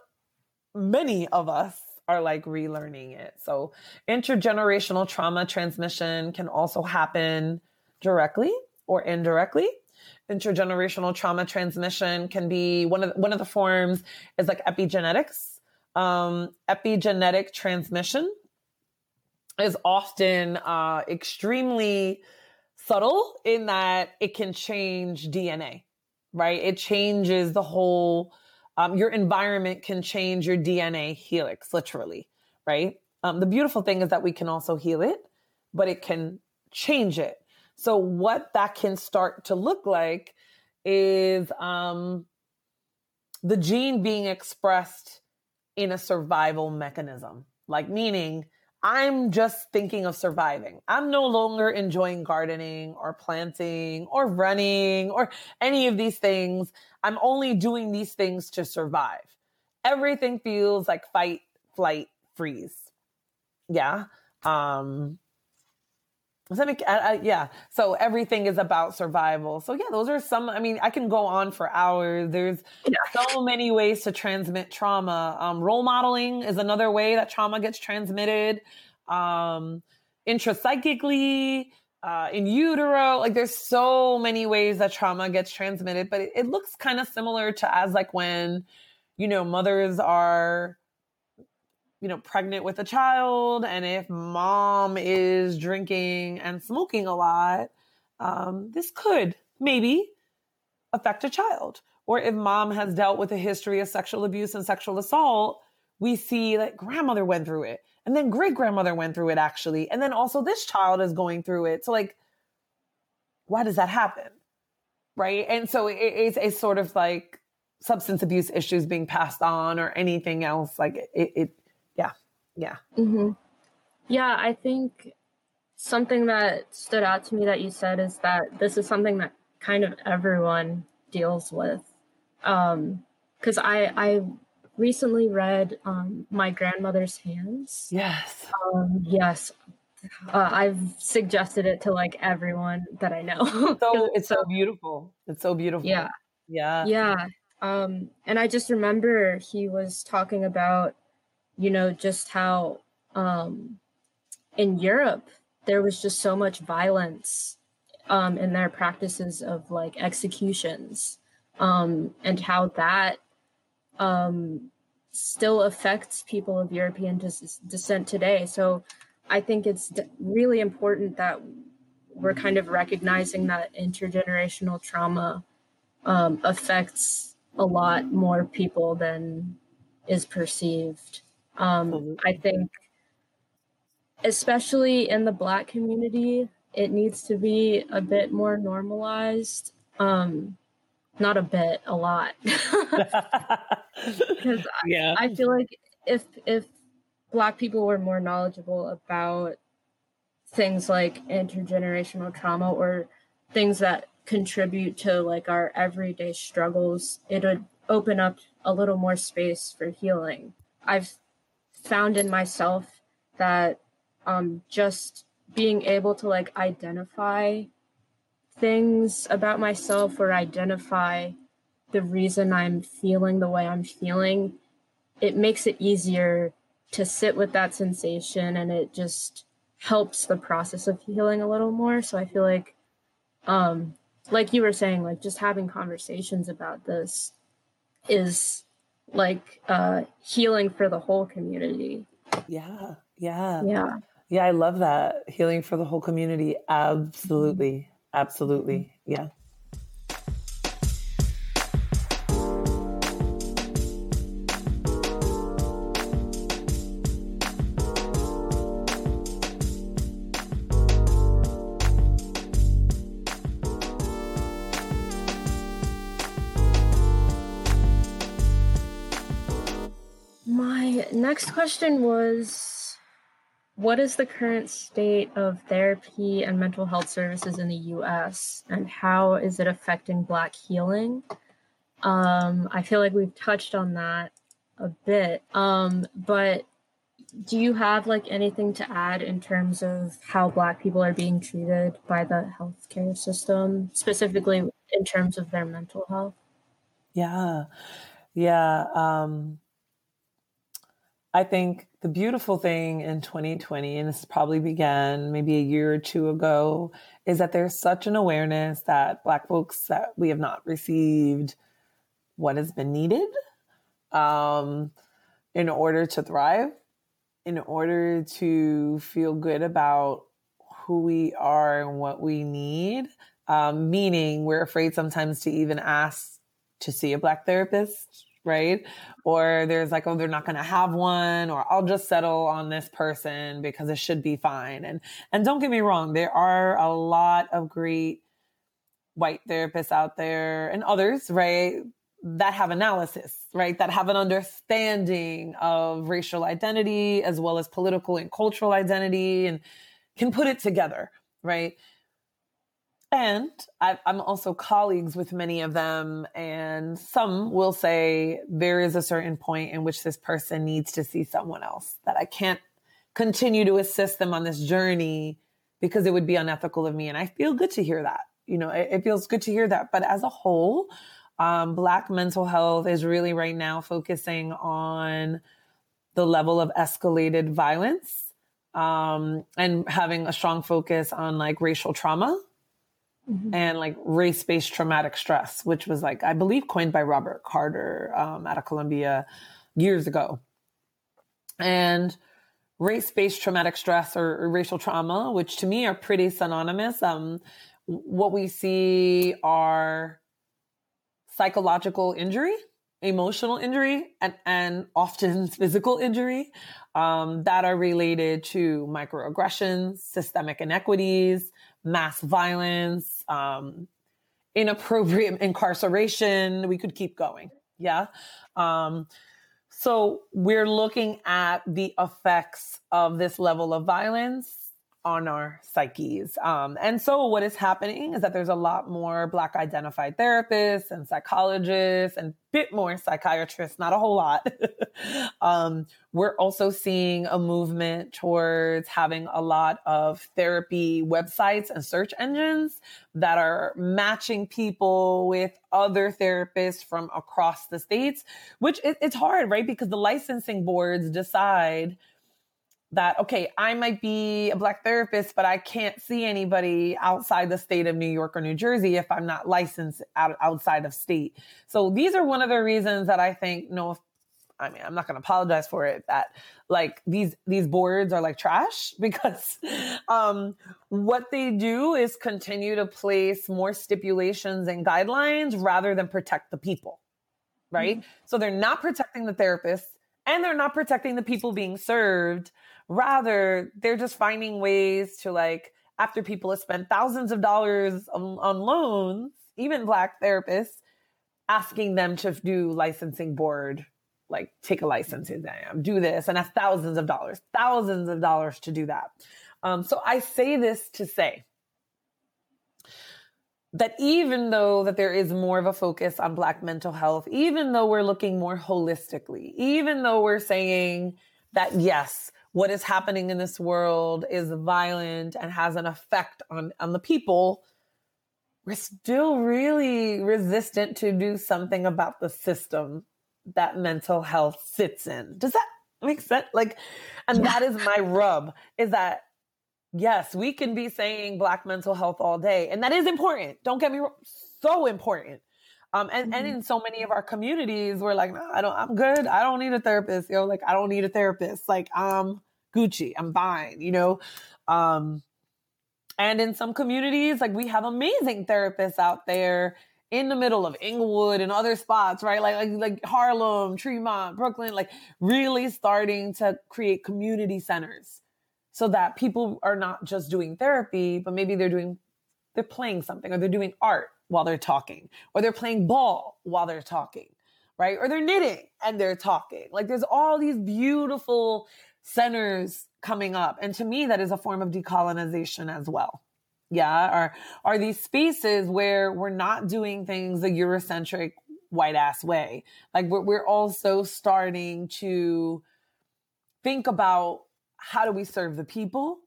many of us are like relearning it. So intergenerational trauma transmission can also happen directly or indirectly. Intergenerational trauma transmission can be one of the, one of the forms is like epigenetics. Um, epigenetic transmission is often uh, extremely subtle in that it can change DNA right? It changes the whole, um, your environment can change your DNA helix, literally, right? Um, the beautiful thing is that we can also heal it, but it can change it. So, what that can start to look like is um, the gene being expressed in a survival mechanism, like meaning I'm just thinking of surviving. I'm no longer enjoying gardening or planting or running or any of these things. I'm only doing these things to survive. Everything feels like fight, flight, freeze. Yeah. Um, does that make, I, I, yeah. So everything is about survival. So yeah, those are some, I mean, I can go on for hours. There's yeah. so many ways to transmit trauma. Um, role modeling is another way that trauma gets transmitted. Um, intrapsychically, uh, in utero, like there's so many ways that trauma gets transmitted, but it, it looks kind of similar to as like when, you know, mothers are you know, pregnant with a child and if mom is drinking and smoking a lot, um, this could maybe affect a child. Or if mom has dealt with a history of sexual abuse and sexual assault, we see that grandmother went through it and then great grandmother went through it actually. And then also this child is going through it. So like, why does that happen? Right. And so it, it's, it's sort of like substance abuse issues being passed on or anything else. Like it, it yeah, yeah. Mm-hmm. Yeah. I think something that stood out to me that you said is that this is something that kind of everyone deals with. Um, cause I, I recently read um, My Grandmother's Hands. Yes. Um, yes. Uh, I've suggested it to like everyone that I know. so it's so beautiful. It's so beautiful. Yeah. Yeah. Yeah. Um, and I just remember he was talking about, you know, just how um, in Europe there was just so much violence um, in their practices of like executions um, and how that um, still affects people of European des- descent today. So I think it's d- really important that we're kind of recognizing that intergenerational trauma um, affects a lot more people than is perceived. Um, I think, especially in the Black community, it needs to be a bit more normalized. Um, not a bit, a lot. Because yeah. I, I feel like if if black people were more knowledgeable about things like intergenerational trauma or things that contribute to like our everyday struggles, it would open up a little more space for healing. I've found in myself that um, just being able to like identify things about myself or identify the reason I'm feeling the way I'm feeling, it makes it easier to sit with that sensation and it just helps the process of healing a little more. So I feel like um like you were saying like just having conversations about this is like uh healing for the whole community. Yeah. Yeah. Yeah. Yeah, I love that. Healing for the whole community. Absolutely. Absolutely. Yeah. Question was what is the current state of therapy and mental health services in the US and how is it affecting Black healing? Um, I feel like we've touched on that a bit, um, but do you have like anything to add in terms of how Black people are being treated by the healthcare system, specifically in terms of their mental health? Yeah, yeah. Um, I think the beautiful thing in 2020, and this probably began maybe a year or two ago, is that there's such an awareness that Black folks that we have not received what has been needed um, in order to thrive, in order to feel good about who we are and what we need. Um, meaning, we're afraid sometimes to even ask to see a Black therapist right? Or there's like, oh, they're not going to have one, or I'll just settle on this person because it should be fine. And and don't get me wrong, there are a lot of great white therapists out there and others, right? That have analysis, right? That have an understanding of racial identity as well as political and cultural identity and can put it together, right? And I, am also colleagues with many of them, and some will say there is a certain point in which this person needs to see someone else, that I can't continue to assist them on this journey because it would be unethical of me. And I feel good to hear that. You know, it, it feels good to hear that. But as a whole, um, Black mental health is really right now focusing on the level of escalated violence um, and having a strong focus on like racial trauma mm-hmm. and like race based traumatic stress, which was like, I believe, coined by Robert Carter um, out of Columbia years ago. and race-based traumatic stress or, or, racial trauma, which to me are pretty synonymous. Um, what we see are psychological injury, emotional injury, and, and often physical injury um, that are related to microaggressions, systemic inequities, mass violence, um, inappropriate incarceration. We could keep going. Yeah. Um, so we're looking at the effects of this level of violence on our psyches. Um, and so what is happening is that there's a lot more Black identified therapists and psychologists and a bit more psychiatrists, not a whole lot. um, we're also seeing a movement towards having a lot of therapy websites and search engines that are matching people with other therapists from across the states, which it, it's hard, right? Because the licensing boards decide that okay i might be a black therapist but i can't see anybody outside the state of new york or new jersey if i'm not licensed out, outside of state so these are one of the reasons that i think no i mean i'm not going to apologize for it that like these these boards are like trash because um what they do is continue to place more stipulations and guidelines rather than protect the people right mm-hmm. so they're not protecting the therapists and they're not protecting the people being served Rather, they're just finding ways to like, after people have spent thousands of dollars on, on loans, even black therapists, asking them to do licensing board, like take a license exam, do this, and that's thousands of dollars, thousands of dollars to do that. Um, so I say this to say that even though that there is more of a focus on black mental health, even though we're looking more holistically, even though we're saying that yes, what is happening in this world is violent and has an effect on, on the people, we're still really resistant to do something about the system that mental health sits in. Does that make sense? Like, and that is my rub is that yes, we can be saying black mental health all day, and that is important. Don't get me wrong, so important. Um, and, mm-hmm. and in so many of our communities, we're like, no, I don't, I'm good. I don't need a therapist. You know, like I don't need a therapist. Like, I'm Gucci. I'm fine, you know? Um, and in some communities, like we have amazing therapists out there in the middle of Inglewood and other spots, right? Like, like, like Harlem, Tremont, Brooklyn, like really starting to create community centers so that people are not just doing therapy, but maybe they're doing, they're playing something or they're doing art while they're talking or they're playing ball while they're talking, right? Or they're knitting and they're talking. Like there's all these beautiful centers coming up. And to me, that is a form of decolonization as well. Yeah. Are, are these spaces where we're not doing things the Eurocentric white ass way. Like we're, we're also starting to think about how do we serve the people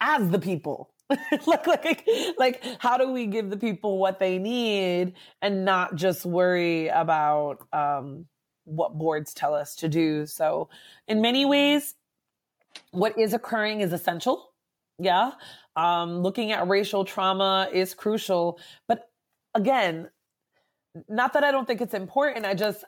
as the people like, like, like, how do we give the people what they need and not just worry about um, what boards tell us to do. So, in many ways, what is occurring is essential. Yeah. Um, looking at racial trauma is crucial. But again, not that I don't think it's important. I just,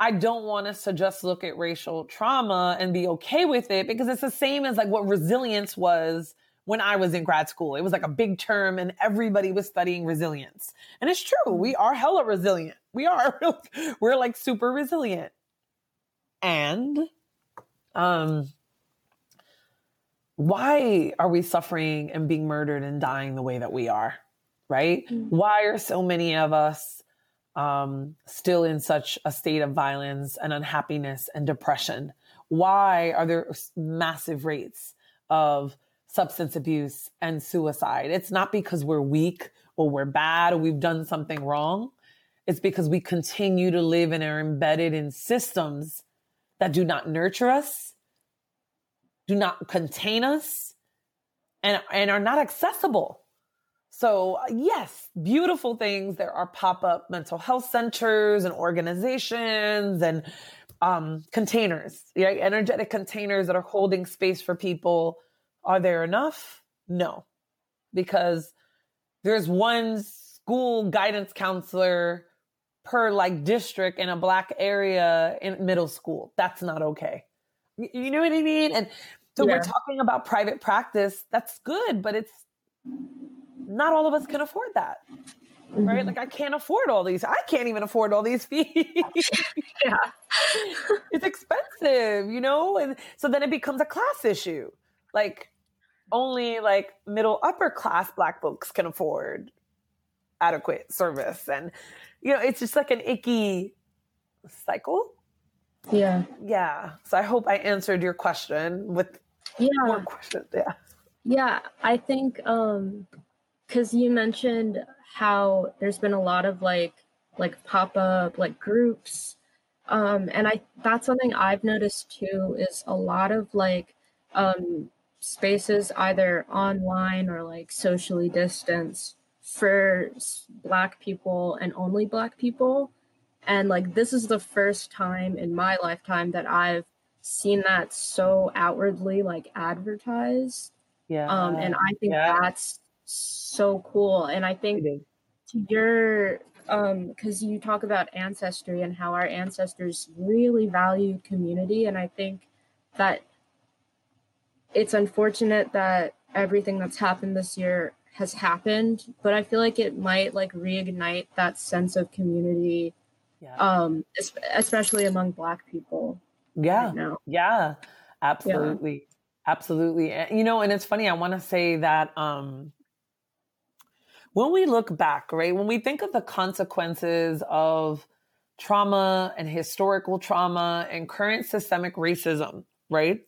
I don't want us to just look at racial trauma and be okay with it because it's the same as like what resilience was when I was in grad school. It was like a big term and everybody was studying resilience. And it's true. We are hella resilient. We are. We're like super resilient. And um why are we suffering and being murdered and dying the way that we are? Right? Mm-hmm. Why are so many of us um, still in such a state of violence and unhappiness and depression? Why are there massive rates of substance abuse and suicide. It's not because we're weak or we're bad or we've done something wrong. It's because we continue to live and are embedded in systems that do not nurture us, do not contain us, and, and are not accessible. So, yes, beautiful things. There are pop up mental health centers and organizations and um, containers, right? energetic containers that are holding space for people are there enough? No, because there's one school guidance counselor per like district in a black area in middle school. That's not okay. You know what I mean? And so Yeah. we're talking about private practice. That's good, but it's not all of us can afford that. Right? Mhm. Like I can't afford all these. I can't even afford all these fees. Yeah. it's expensive, you know? And so then it becomes a class issue. Like only like middle upper class black folks can afford adequate service. And you know, it's just like an icky cycle. Yeah. Yeah. So I hope I answered your question with Yeah. more questions. Yeah. Yeah, I think um cuz you mentioned how there's been a lot of like like pop-up like groups um and I that's something I've noticed too is a lot of like um spaces either online or like socially distanced for black people and only black people. And like this is the first time in my lifetime that I've seen that so outwardly like advertised. Yeah. um and i think yeah. that's so cool. And i think to your um because you talk about ancestry and how our ancestors really valued community. And i think that it's unfortunate that everything that's happened this year has happened but i feel like it might like reignite that sense of community Yeah. um especially among black people yeah. right Yeah, absolutely. Absolutely. And, you know, and it's funny, I want to say that um when we look back, right, when we think of the consequences of trauma and historical trauma and current systemic racism, right?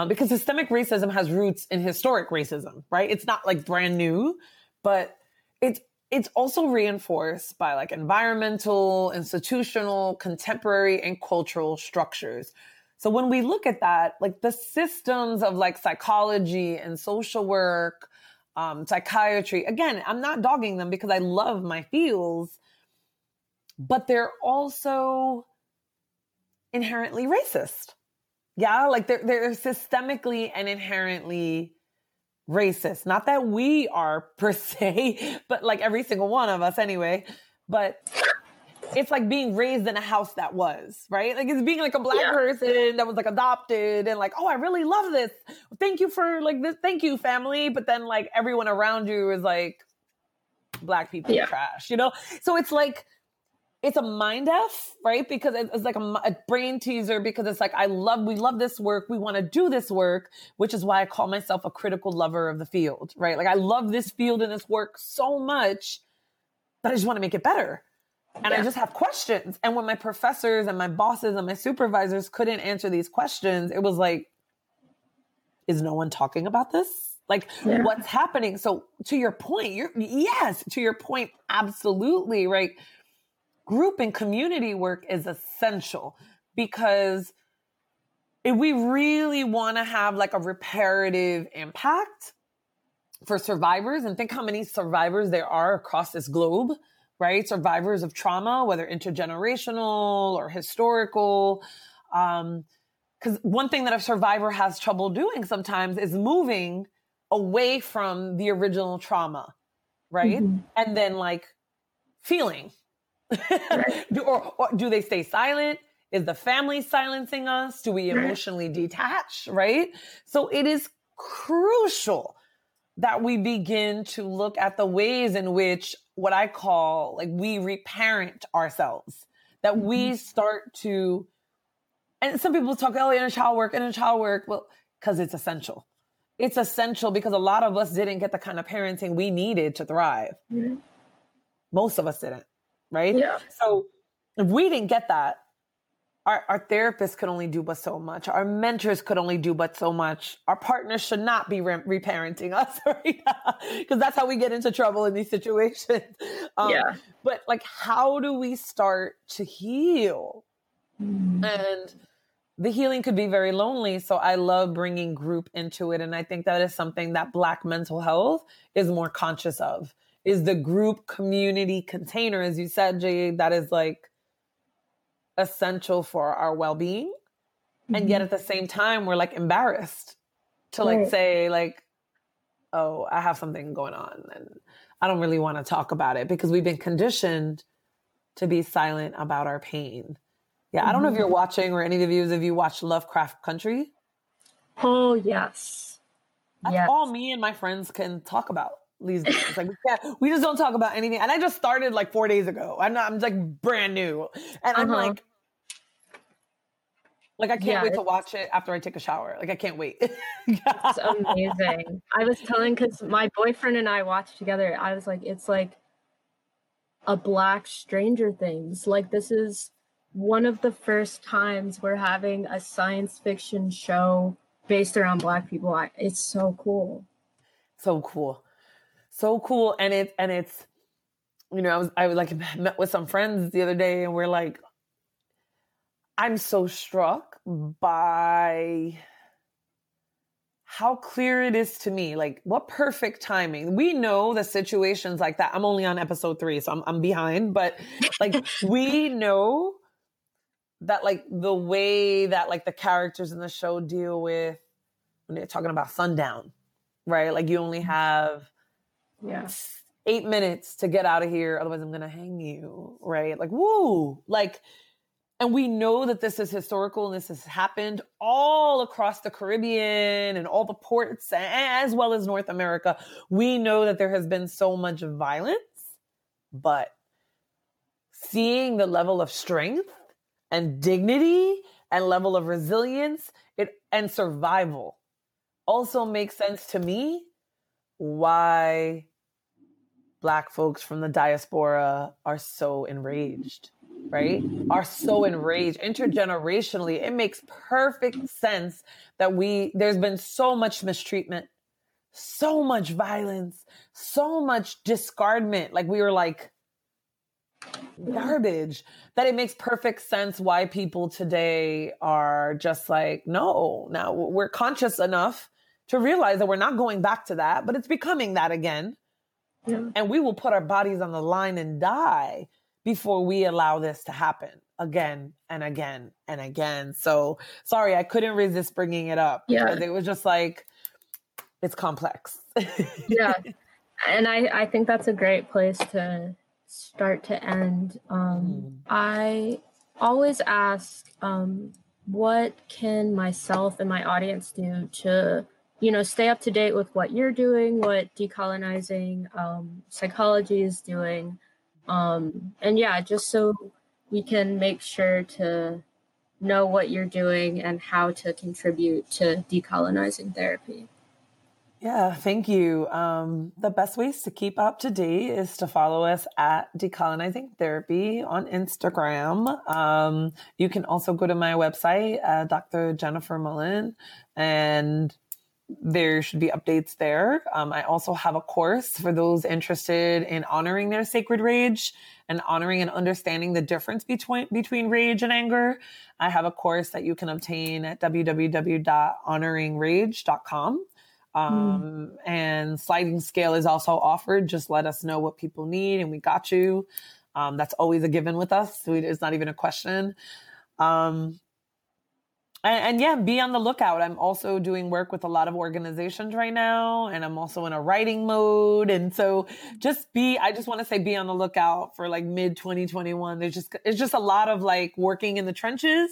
Um, because systemic racism has roots in historic racism, right? It's not like brand new, but it's it's also reinforced by like environmental, institutional, contemporary, and cultural structures. So when we look at that, like the systems of like psychology and social work, um, psychiatry, again, I'm not dogging them because I love my fields, but they're also inherently racist. Yeah, like they're they're systemically and inherently racist. Not that we are per se, but like every single one of us anyway. But it's like being raised in a house that was, right? Like it's being like a black Yeah. person that was like adopted and like, oh, I really love this. Thank you for like this. Thank you, family. But then like everyone around you is like black people Yeah. trash, you know? So it's like, it's a mind f, right? Because it's like a, a brain teaser because it's like, I love, we love this work. We want to do this work, which is why I call myself a critical lover of the field, right? Like I love this field and this work so much that I just want to make it better. And I just have questions. And when my professors and my bosses and my supervisors couldn't answer these questions, it was like, is no one talking about this? Like, Yeah. what's happening? So, to your point, you're, yes, to your point, absolutely, right? Group and community work is essential because if we really want to have like a reparative impact for survivors, and think how many survivors there are across this globe, right? Survivors of trauma, whether intergenerational or historical. Um, because one thing that a survivor has trouble doing sometimes is moving away from the original trauma, right? Mhm. And then like feeling. do, or, or do they stay silent? Is the family silencing us? Do we emotionally detach? Right? So it is crucial that we begin to look at the ways in which what I call like we reparent ourselves, that we start to, and some people talk, oh, inner child work, and inner child work. Well, because it's essential. It's essential because a lot of us didn't get the kind of parenting we needed to thrive. Mhm. Most of us didn't, right? Yeah. So if we didn't get that, our, our therapists could only do but so much. Our mentors could only do but so much. Our partners should not be re- reparenting us, right? Because that's how we get into trouble in these situations. Um, yeah. But like, how do we start to heal? Mhm. And the healing could be very lonely. So I love bringing group into it. And I think that is something that Black mental health is more conscious of is the group community container. As you said, Jayde, that is like essential for our well-being. And yet at the same time, we're like embarrassed to like Right. say like, oh, I have something going on. And I don't really want to talk about it because we've been conditioned to be silent about our pain Yeah, I don't know if you're mm-hmm. watching or any of you if you watch Lovecraft Country. Oh yes. That's yes. all me and my friends can talk about these days. Like we can't, we just don't talk about anything. And I just started like four days ago. I'm not, I'm like brand new, and I'm uh-huh. like, like I can't yeah, wait to watch it after I take a shower. Like I can't wait. it's amazing. I was telling because my boyfriend and I watched together. I was like, it's like a black Stranger Things. Like this is one of the first times we're having a science fiction show based around black people. I, it's so cool. So cool. So cool. And it and it's you know, I was I was like met with some friends the other day and we're like I'm so struck by how clear it is to me. Like, what perfect timing. We know the situations like that. I'm only on episode three, so I'm, I'm behind, but like, we know that like the way that like the characters in the show deal with when they're talking about sundown, right? Like you only mm-hmm. have yeah eight minutes to get out of here, otherwise I'm gonna hang you, right? Like woo, like. And we know that this is historical and this has happened all across the Caribbean and all the ports as well as North America. We know that there has been so much violence, but seeing the level of strength and dignity and level of resilience it, and survival also makes sense to me why black folks from the diaspora are so enraged right? Are so enraged intergenerationally. It makes perfect sense that we there's been so much mistreatment so much violence so much discardment. Like we were like garbage that it makes perfect sense why people today are just like, no, now we're conscious enough to realize that we're not going back to that, but it's becoming that again. Yeah. And we will put our bodies on the line and die before we allow this to happen again and again and again. So sorry, I couldn't resist bringing it up. Yeah. It was just like, it's complex. yeah. And I, I think that's a great place to start to end, um, mm. I always ask, um, what can myself and my audience do to, you know, stay up to date with what you're doing, what decolonizing um, psychology is doing, um, and yeah, just so we can make sure to know what you're doing and how to contribute to decolonizing therapy. Yeah, thank you. Um, the best ways to keep up to date is to follow us at Decolonizing Therapy on Instagram. Um, you can also go to my website, uh, Dr. Jennifer Mullan, and there should be updates there. Um, I also have a course for those interested in honoring their sacred rage and honoring and understanding the difference between between rage and anger. I have a course that you can obtain at www.honoringrage.com. Mm. Um, mm. and sliding scale is also offered. Just let us know what people need and we got you. Um, that's always a given with us. So it's not even a question. Um, and, and, yeah, be on the lookout. I'm also doing work with a lot of organizations right now, and I'm also in a writing mode. And so just be, I just want to say be on the lookout for like mid 2021. There's just, it's just a lot of like working in the trenches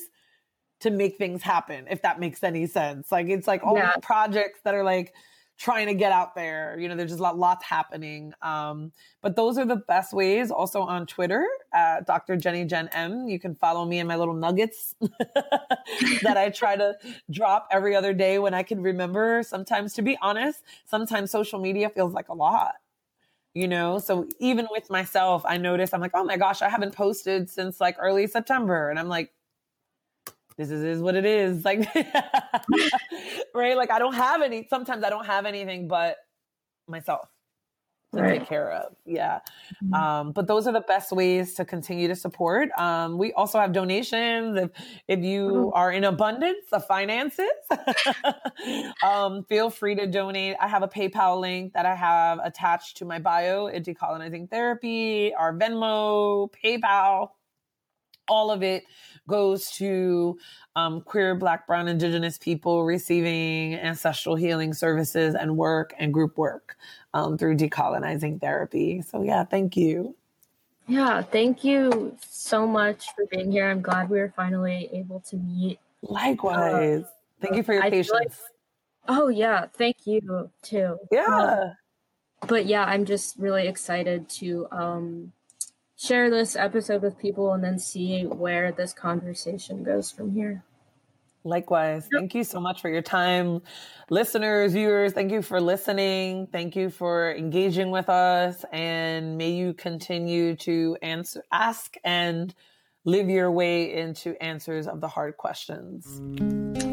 to make things happen, if that makes any sense. Like it's like all yeah. these projects that are like trying to get out there. You know, there's just a lot, lots happening. Um, but those are the best ways. Also on Twitter, uh, Dr. Jenny Jen M. You can follow me in my little nuggets that I try to drop every other day when I can remember. Sometimes, to be honest, sometimes social media feels like a lot. You know, so even with myself, I notice I'm like, oh my gosh, I haven't posted since like early September. And I'm like, this is, is what it is. Like, right? Like, I don't have any, sometimes I don't have anything but myself to right. take care of. Yeah. Mm-hmm. Um, but those are the best ways to continue to support. Um, we also have donations. If, if you are in abundance of finances, um, feel free to donate. I have a PayPal link that I have attached to my bio at Decolonizing Therapy, our Venmo, PayPal, all of it goes to um, queer, Black, Brown, Indigenous people receiving ancestral healing services and work and group work um, through decolonizing therapy. So, yeah, thank you. Yeah, thank you so much for being here. I'm glad we were finally able to meet. Likewise. Uh, thank you for your I patience. Like, oh, yeah. Thank you too. Yeah. Um, but yeah, I'm just really excited to um, share this episode with people and then see where this conversation goes from here. Likewise. Thank you so much for your time. Listeners, viewers, thank you for listening. Thank you for engaging with us. And may you continue to answer, ask and live your way into answers of the hard questions.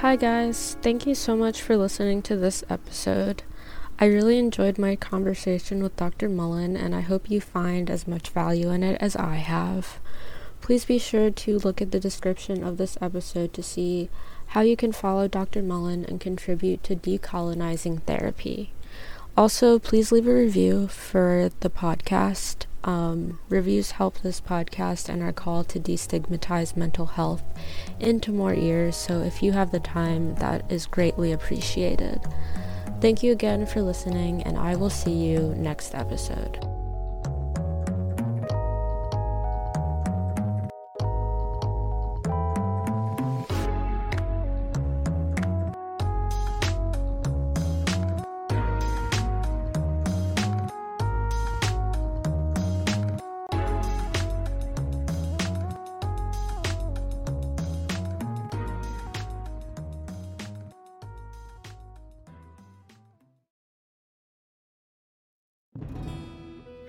Hi, guys. Thank you so much for listening to this episode. I really enjoyed my conversation with Dr. Mullan, and I hope you find as much value in it as I have. Please be sure to look at the description of this episode to see how you can follow Dr. Mullan and contribute to decolonizing therapy. Also, please leave a review for the podcast. Um, reviews help this podcast and our call to destigmatize mental health into more ears, so if you have the time, that is greatly appreciated. Thank you again for listening, and I will see you next episode.